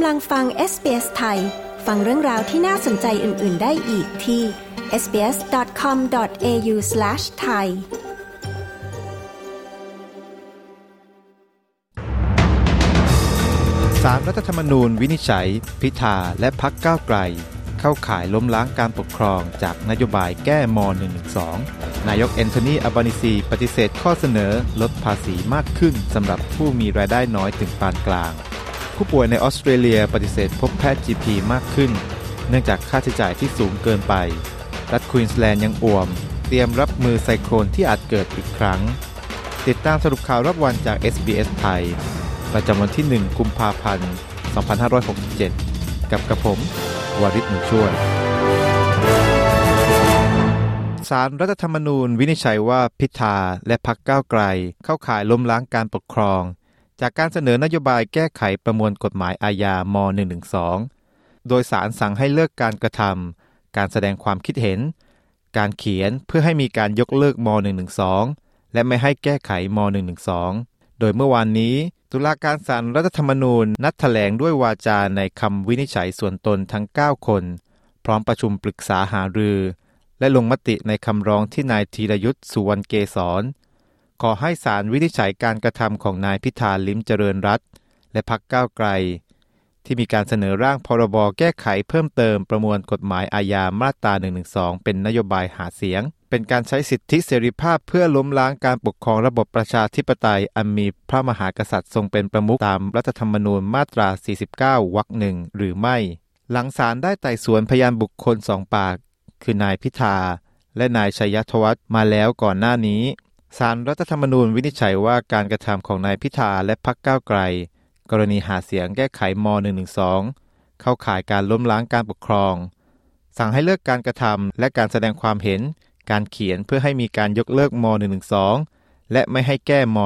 กำลังฟัง SBS ไทย ฟังเรื่องราวที่น่าสนใจอื่น ๆ ได้อีกที่ sbs.com.au/thai สารรัฐธรรมนูญวินิจฉัย พิธาและพักก้าวไกล เข้าข่ายล้มล้างการปกครองจากนโยบายแก้ม .112 นายกแอนโทนีอับานิซี ปฏิเสธข้อเสนอลดภาษีมากขึ้นสำหรับผู้มีรายได้น้อยถึงปานกลาง ผู้ป่วยในออสเตรเลียปฏิเสธพบแพทย์ GP มากขึ้น เนื่องจากค่าใช้จ่ายที่สูงเกินไป รัฐควีนสแลนด์ยังอ่วม เตรียมรับมือไซโคลนที่อาจเกิดอีกครั้ง ติดตามสรุปข่าวรอบวันจาก SBS ไทย ประจำวันที่ 1 กุมภาพันธ์ 2567 กับกระผม วาริศหนุช่วยสารรัฐธรรมนูญวินิจฉัยว่าพิธาและพักก้าวไกล เข้าข่ายล้มล้างการปกครอง จากการเสนอนโยบายแก้ไขประมวลกฎหมายอาญาม 112 โดยสารสั่งให้เลิกการกระทำการแสดงความคิดเห็น การเขียนเพื่อให้มีการยกเลิกม 112 และไม่ให้แก้ไขม 112 โดยเมื่อวานนี้ ตุลาการศาลรัฐธรรมนูญนัดแถลงด้วยวาจาในคำวินิจฉัยส่วนตนทั้ง 9 คน พร้อมประชุมปรึกษาหารือ และลงมติในคำร้องที่นายธีรยุทธ์สุวรรณเกษร ขอให้ศาลวินิจฉัยการกระทำของนายพิธาลิ้มเจริญรัตและพักก้าวไกล ที่มีการเสนอร่างพรบแก้ไขเพิ่มเติมประมวลกฎหมายอาญามาตรา 112 เป็นนโยบายหาเสียง เป็นการใช้สิทธิเสรีภาพเพื่อล้มล้างการปกครองระบบประชาธิปไตย อันมีพระมหากษัตริย์ทรงเป็นประมุขตามรัฐธรรมนูญมาตรา 49 วรรคหนึ่งหรือไม่ หลังศาลได้ไต่สวนพยานบุคคลสองปาก คือนายพิธา และนายชัยธวัฒน์มาแล้วก่อนหน้านี้ ศาลรัฐธรรมนูญวินิจฉัยว่าการกระทำของนายพิธาและพรรคก้าวไกล กรณีหาเสียงแก้ไขม .112 เข้าข่ายการล้มล้างการปกครอง สั่งให้เลิกการกระทำและการแสดงความเห็น การเขียนเพื่อให้มีการยกเลิกม .112 และไม่ให้แก้ม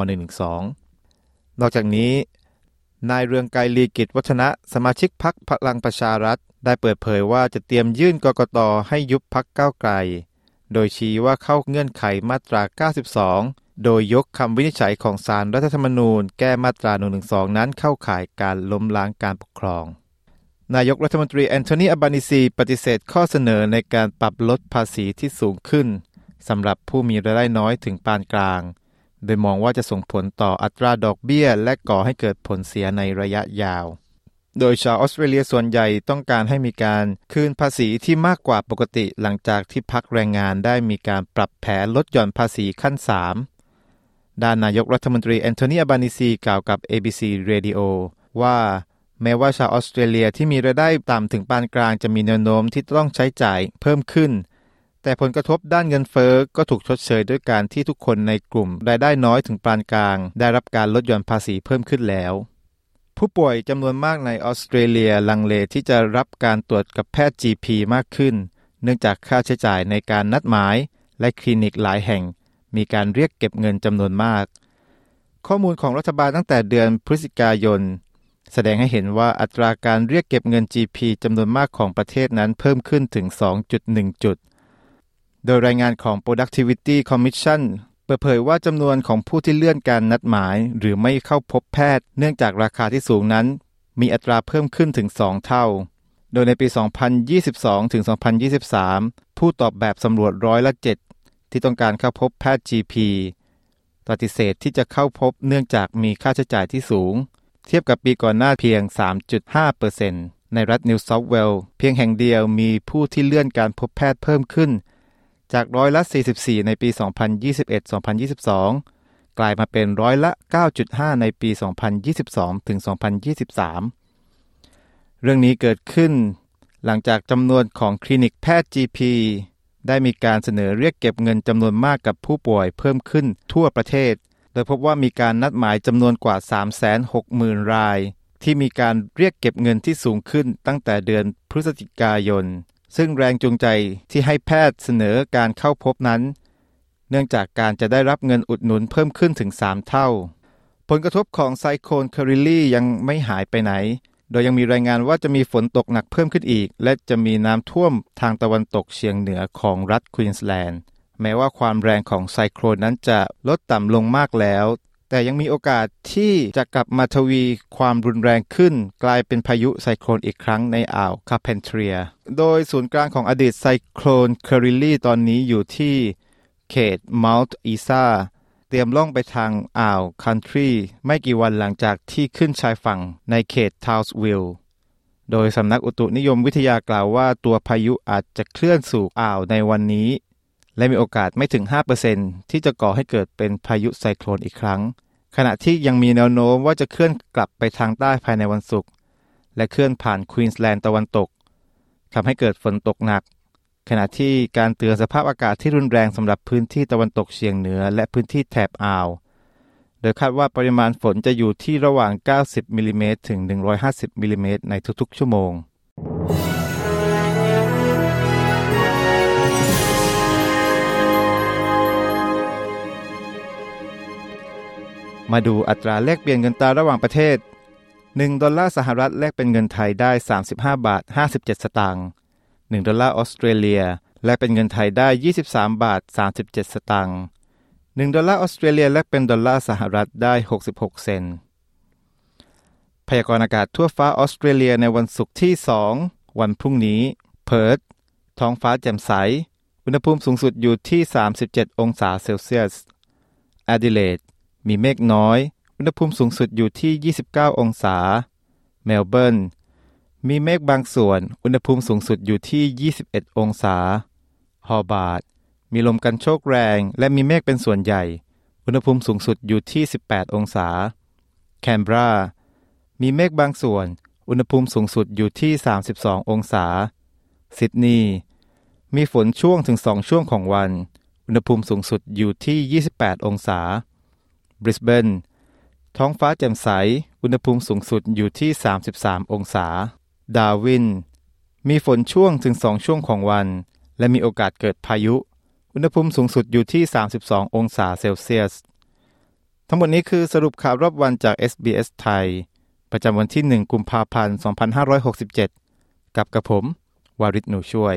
.112 นอกจากนี้ นายเรืองไกรลีกิจวัฒนะสมาชิกพักพลังประชารัฐ ได้เปิดเผยว่าจะเตรียมยื่นกกตให้ยุบพักก้าวไกล โดยชี้ว่าเข้าเงื่อนไขมาตรา 92 โดยยกคำวินิจฉัยของศาลรัฐธรรมนูญ แก้มาตรา 112 นั้นเข้าข่ายการล้มล้างการปกครอง นายกรัฐมนตรีแอนโทนีอับานิซี ปฏิเสธข้อเสนอในการปรับลดภาษีที่สูงขึ้นสำหรับผู้มีรายได้น้อยถึงปานกลาง โดยมองว่าจะส่งผลต่ออัตราดอกเบี้ย และก่อให้เกิดผลเสียในระยะยาว โดยชาวออสเตรเลียส่วนใหญ่ต้องการให้มีการคืนภาษีที่มากกว่าปกติหลังจากที่พรรคแรงงานได้มีการปรับแผนลดหย่อนภาษีขั้น 3 ด้านนายกรัฐมนตรีแอนโทนีอัลบานีซีกล่าวกับ ABC Radio ว่าแม้ว่าชาวออสเตรเลียที่มีรายได้ต่ำถึงปานกลางจะมีแนวโน้มที่ต้องใช้จ่ายเพิ่มขึ้น แต่ผลกระทบด้านเงินเฟอ้อก็ถูกชดเชยด้วยการที่ทุกคนในกลุ่มรายได้น้อยถึงปานกลาง ได้รับการลดหย่อนภาษีเพิ่มขึ้นแล้ว ผู้ป่วยจำนวนมากในออสเตรเลียลังเลที่จะรับการตรวจกับแพทย์ GP มากขึ้น เนื่องจากค่าใช้จ่ายในการนัดหมาย และคลินิกหลายแห่ง มีการเรียกเก็บเงินจำนวนมาก ข้อมูลของรัฐบาลตั้งแต่เดือนพฤศจิกายน แสดงให้เห็นว่าอัตราการเรียกเก็บเงิน GP จำนวนมากของประเทศนั้นเพิ่มขึ้นถึง 2.1 จุด โดยรายงานของ Productivity Commission ปิดเผยว่าจำนวนของผู้ที่เลื่อนการนัดหมาย หรือไม่เข้าพบแพทย์ เนื่องจากราคาที่สูงนั้น มีอัตราเพิ่มขึ้นถึง 2 เท่า โดยในปี 2022 ถึง 2023 ผู้ตอบแบบสำรวจร้อยละ 7 ที่ต้องการเข้าพบแพทย์ GP ปฏิเสธที่จะเข้าพบเนื่องจากมีค่าใช้จ่ายที่สูง เทียบกับปีก่อนหน้าเพียง 3.5%ในรัฐนิวเซาท์เวลเพียงแห่งเดียวมีผู้ที่เลื่อนการพบแพทย์เพิ่มขึ้น จากร้อยละ 44 ในปี 2021-2022 กลายมาเป็นร้อยละ 9.5 ในปี 2022-2023 เรื่องนี้เกิดขึ้น หลังจากจำนวนของคลินิกแพทย์ GP ได้มีการเสนอเรียกเก็บเงินจำนวนมากกับผู้ป่วยเพิ่มขึ้นทั่วประเทศ โดยพบว่ามีการนัดหมายจำนวนกว่า 360,000 ราย ที่มีการเรียกเก็บเงินที่สูงขึ้นตั้งแต่เดือนพฤศจิกายน ซึ่งแรงจูงใจที่ให้แพทย์เสนอการเข้าพบนั้น เนื่องจากการจะได้รับเงินอุดหนุนเพิ่มขึ้นถึง 3 เท่า ผลกระทบของไซโคลนคาริลี่ยังไม่หายไปไหน โดยยังมีรายงานว่าจะมีฝนตกหนักเพิ่มขึ้นอีก และจะมีน้ำท่วมทางตะวันตกเฉียงเหนือของรัฐควีนสแลนด์แม้ว่าความแรงของไซโคลนนั้นจะลดต่ำลงมากแล้ว แต่ยังมีโอกาสที่จะกลับมาทวีความรุนแรงขึ้น กลายเป็นพายุไซโคลนอีกครั้งในอ่าวคาร์เพนแทเรีย โดยศูนย์กลางของอดีตไซโคลนเคอริลี่ตอนนี้อยู่ที่เขตเมาต์ไอซาเตรียมล่องไปทางอ่าวคันทรีไม่กี่วันหลังจากที่ขึ้นชายฝั่งในเขตทาวน์สวิลล์โดยสำนักอุตุนิยมวิทยากล่าวว่าตัวพายุอาจจะเคลื่อนสู่อ่าวในวันนี้ และมีโอกาสไม่ถึง 5%ที่จะก่อให้เกิดเป็นพายุไซโคลนอีกครั้ง ขณะที่ยังมีแนวโน้มว่าจะเคลื่อนกลับไปทางใต้ภายในวันศุกร์และเคลื่อนผ่านควีนสแลนด์ตะวันตกทำให้เกิดฝนตกหนัก ขณะที่การเตือนสภาพอากาศที่รุนแรงสำหรับพื้นที่ตะวันตกเฉียงเหนือ และพื้นที่แถบอ่าว โดยคาดว่าปริมาณฝนจะอยู่ที่ระหว่าง 90มิลิเมตรถึง 150มิลิเมตรในทุกๆ ชั่วโมง มาดูอัตราแลกเปลี่ยนเงินตราระหว่างประเทศ 1 ดอลลาร์สหรัฐแลกเป็นเงินไทยได้ 35 บาท 57 สตางค์ 1 ดอลลาร์ออสเตรเลียแลกเป็นเงินไทยได้ 23 บาท 37 สตางค์ 1 ดอลลาร์ออสเตรเลียแลกเป็นดอลลาร์สหรัฐได้ 66 เซนต์พยากรณ์อากาศทั่วฟ้าออสเตรเลียในวันศุกร์ที่ 2 วันพรุ่งนี้ เพิร์ธท้องฟ้าแจ่มใส อุณหภูมิสูงสุดอยู่ที่ 37 องศาเซลเซียสแอดิเลด มีเมฆน้อย อุณหภูมิสูงสุดอยู่ที่ 29 องศา เมลเบิร์น มีเมฆบางส่วน อุณหภูมิสูงสุดอยู่ที่ 21 องศา โฮบาร์ต มีลมกรรโชกแรง และมีเมฆเป็นส่วนใหญ่ อุณหภูมิสูงสุดอยู่ที่ 18 องศา แคนเบรา มีเมฆบางส่วน อุณหภูมิสูงสุดอยู่ที่ 32 องศา ซิดนีย์ มีฝนช่วงถึง2ช่วงของวัน อุณหภูมิสูงสุดอยู่ที่ 28 องศา บริสเบนท้องฟ้าแจ่มใส อุณหภูมิสูงสุดอยู่ที่ 33 องศา ดาวิน มีฝนช่วงถึง2ช่วงของวัน และมีโอกาสเกิดพายุ อุณหภูมิสูงสุดอยู่ที่ 32 องศาเซลเซียส ทั้งหมดนี้คือสรุปข่าวรอบวันจาก SBS ไทย ประจำวันที่ 1 กุมภาพันธ์ 2567 กับกระผม วาริศหนูช่วย